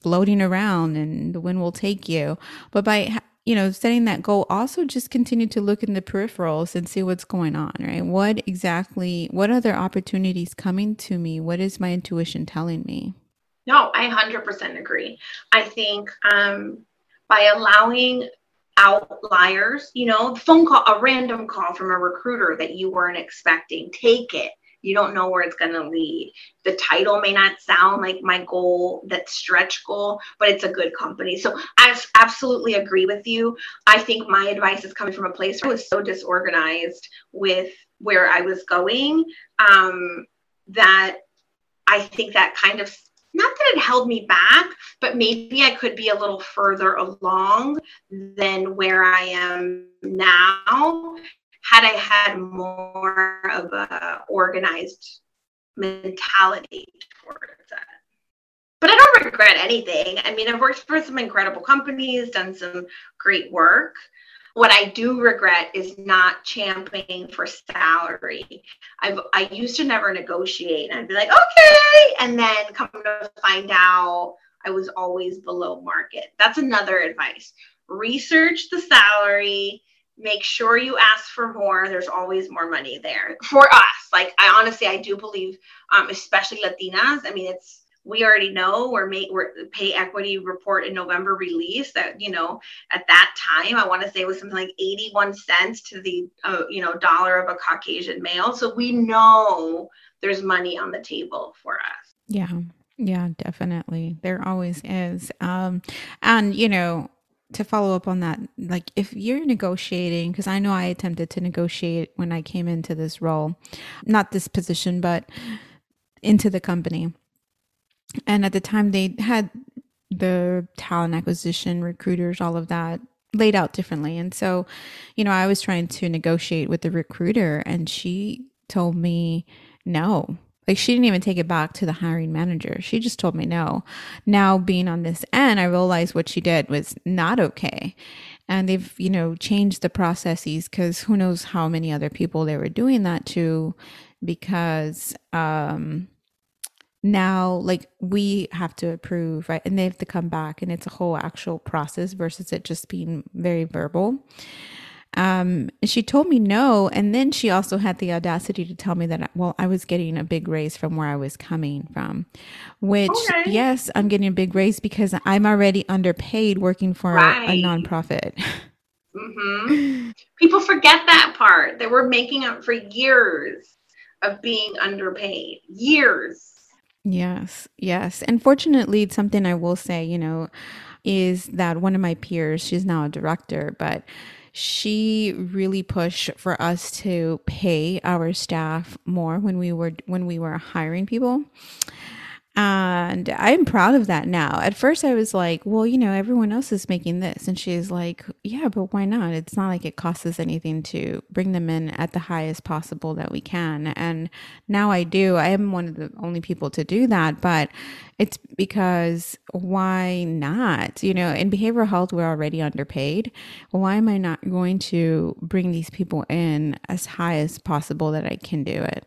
floating around and the wind will take you. But by you know, setting that goal, also just continue to look in the peripherals and see what's going on, right? What exactly, what other opportunities coming to me? What is my intuition telling me? No, I 100% agree. I think um, by allowing outliers, you know, phone call, a random call from a recruiter that you weren't expecting, take it you don't know where it's going to lead. The title may not sound like my goal, that stretch goal, but it's a good company. So I absolutely agree with you. I think my advice is coming from a place where I was so disorganized with where I was going um, that I think that kind of not that it held me back, but maybe I could be a little further along than where I am now had I had more of a organized mentality towards that. But I don't regret anything. I mean, I've worked for some incredible companies, done some great work. What I do regret is not championing for salary. I've I used to never negotiate. And I'd be like, okay, and then come to find out I was always below market. That's another advice. Research the salary, make sure you ask for more. There's always more money there for us. Like i honestly i do believe um, especially latinas. I mean it's we already know we're made we're pay equity report in november release that you know at that time i want to say it was something like 81 cents to the uh, you know dollar of a caucasian male. So we know there's money on the table for us. Yeah. Yeah definitely. There always is. Um and you know to follow up on that, like if you're negotiating, because I know I attempted to negotiate when I came into this role, not this position, but into the company. And at the time, they had the talent acquisition, recruiters, all of that laid out differently. And so, you know, I was trying to negotiate with the recruiter, and she told me no like she didn't even take it back to the hiring manager. She just told me no. Now being on this end, I realized what she did was not okay. And they've, you know, changed the processes because who knows how many other people they were doing that to because um now like we have to approve, right? And they have to come back and it's a whole actual process versus it just being very verbal. Um, she told me no. And then she also had the audacity to tell me that, well, I was getting a big raise from where I was coming from, which, okay. yes, I'm getting a big raise because I'm already underpaid working for right. a, a nonprofit. Mm-hmm. People forget that part that we're making up for years of being underpaid. Years. Yes, yes. And fortunately, it's something I will say, you know, is that one of my peers, she's now a director, but she really pushed for us to pay our staff more when we were when we were hiring people and I'm proud of that now. At first, I was like, well, you know, everyone else is making this. And she's like, yeah, but why not? It's not like it costs us anything to bring them in at the highest possible that we can. And now I do. I am one of the only people to do that. But it's because why not? You know, in behavioral health, we're already underpaid. Why am I not going to bring these people in as high as possible that I can do it?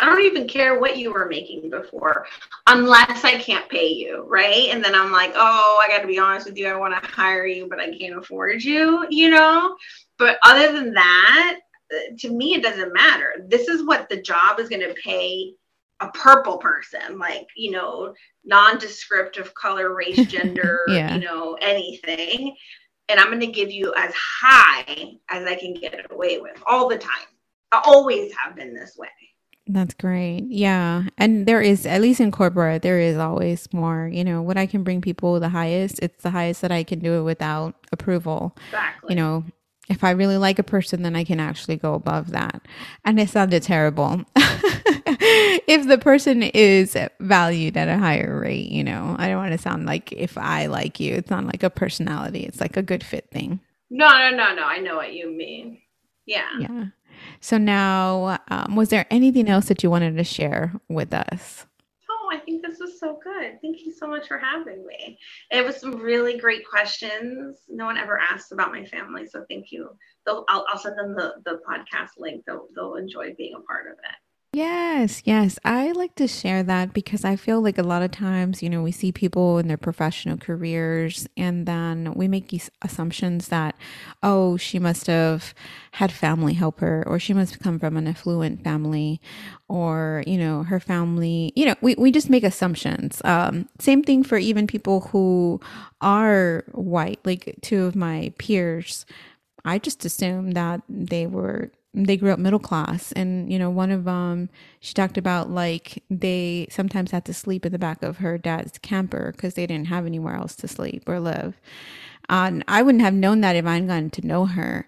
Yeah, of course. I don't even care what you were making before, unless I can't pay you, right? And then I'm like, oh, I got to be honest with you. I want to hire you, but I can't afford you, you know? But other than that, to me, it doesn't matter. This is what the job is going to pay a purple person, like, you know, nondescript of color, race, gender, yeah. you know, anything. And I'm going to give you as high as I can get away with all the time. I always have been this way. That's great. Yeah. And there is, at least in corporate, there is always more. You know, what I can bring people the highest, it's the highest that I can do it without approval. Exactly. You know, if I really like a person, then I can actually go above that. And it sounded terrible. if the person is valued at a higher rate, you know, I don't want to sound like if I like you, it's not like a personality, it's like a good fit thing. No, no, no, no. I know what you mean. Yeah. Yeah. So now, um, was there anything else that you wanted to share with us? Oh, I think this was so good. Thank you so much for having me. It was some really great questions. No one ever asked about my family, so thank you. They'll, I'll, I'll send them the, the podcast link. They'll, they'll enjoy being a part of it. Yes, yes. I like to share that because I feel like a lot of times, you know, we see people in their professional careers and then we make these assumptions that, oh, she must have had family help her or she must come from an affluent family or, you know, her family, you know, we, we just make assumptions. Um, same thing for even people who are white, like two of my peers. I just assumed that they were they grew up middle class. And you know one of them she talked about like they sometimes had to sleep in the back of her dad's camper because they didn't have anywhere else to sleep or live. And i wouldn't have known that if i'd gotten to know her.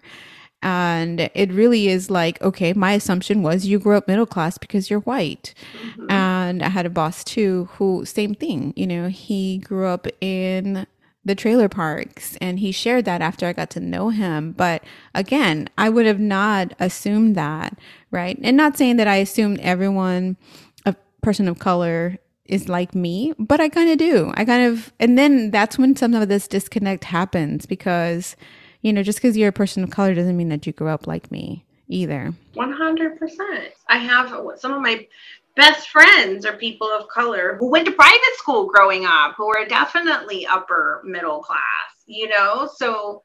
And it really is like okay my assumption was you grew up middle class because you're white. Mm-hmm. and i had a boss too who same thing you know he grew up in the trailer parks and he shared that after I got to know him. But again, I would have not assumed that, right? And not saying that I assumed everyone, a person of color, is like me, but I kind of do. I kind of, and then that's when some of this disconnect happens because, you know, just because you're a person of color doesn't mean that you grew up like me either. 100%. I have some of my best friends are people of color who went to private school growing up, who are definitely upper middle class, you know? So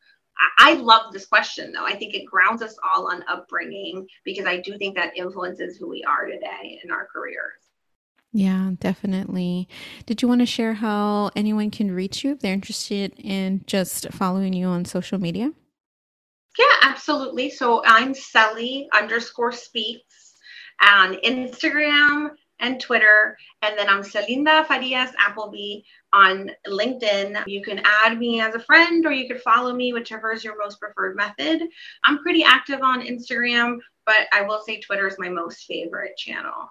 I, love this question though. I think it grounds us all on upbringing because I do think that influences who we are today in our careers. Yeah, definitely. Did you want to share how anyone can reach you if they're interested in just following you on social media? Yeah, absolutely. So I'm Celly underscore speaks on Instagram and Twitter. And then I'm Celinda Farias Appleby on LinkedIn. You can add me as a friend or you could follow me, whichever is your most preferred method. I'm pretty active on Instagram, but I will say Twitter is my most favorite channel.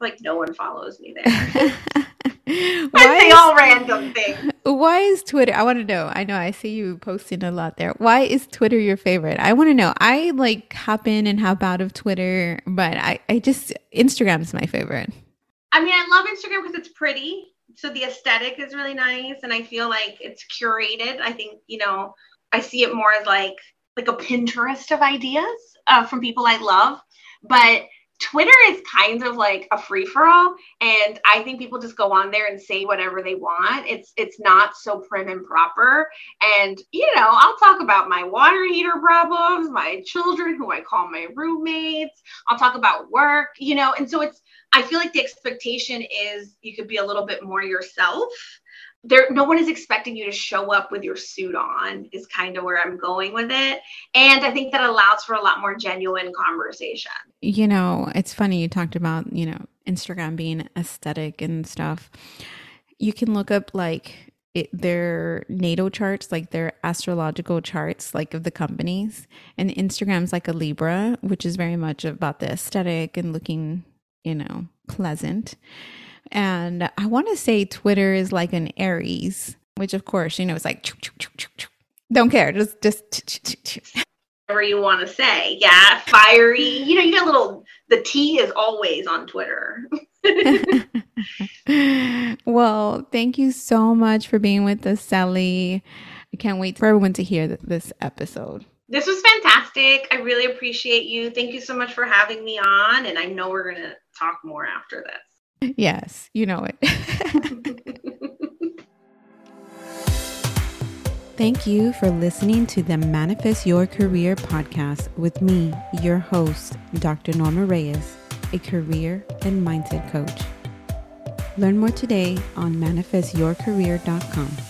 Like no one follows me there. I say all random things. Why is Twitter? I want to know. I know I see you posting a lot there. Why is Twitter your favorite? I want to know. I like hop in and hop out of Twitter, but I, I just Instagram is my favorite. I mean, I love Instagram because it's pretty. So the aesthetic is really nice, and I feel like it's curated. I think you know, I see it more as like like a Pinterest of ideas uh, from people I love, but Twitter is kind of like a free for all, and I think people just go on there and say whatever they want. It's it's not so prim and proper. And you know, I'll talk about my water heater problems, my children who I call my roommates. I'll talk about work, you know, and so it's. I feel like the expectation is you could be a little bit more yourself there no one is expecting you to show up with your suit on is kind of where i'm going with it. And i think that allows for a lot more genuine conversation. You know it's funny you talked about you know instagram being aesthetic and stuff. You can look up like it, their natal charts like their astrological charts like of the companies. And instagram's like a libra which is very much about the aesthetic and looking you know pleasant and I want to say Twitter is like an Aries, which of course, you know, it's like don't care, just just whatever you want to say. Yeah, fiery. You know, you got a little the T is always on Twitter. well, thank you so much for being with us, Celly. I can't wait for everyone to hear this episode. This was fantastic. I really appreciate you. Thank you so much for having me on. And I know we're going to talk more after this. Yes, you know it. Thank you for listening to the Manifest Your Career podcast with me, your host, Dr. Norma Reyes, a career and mindset coach. Learn more today on manifestyourcareer.com.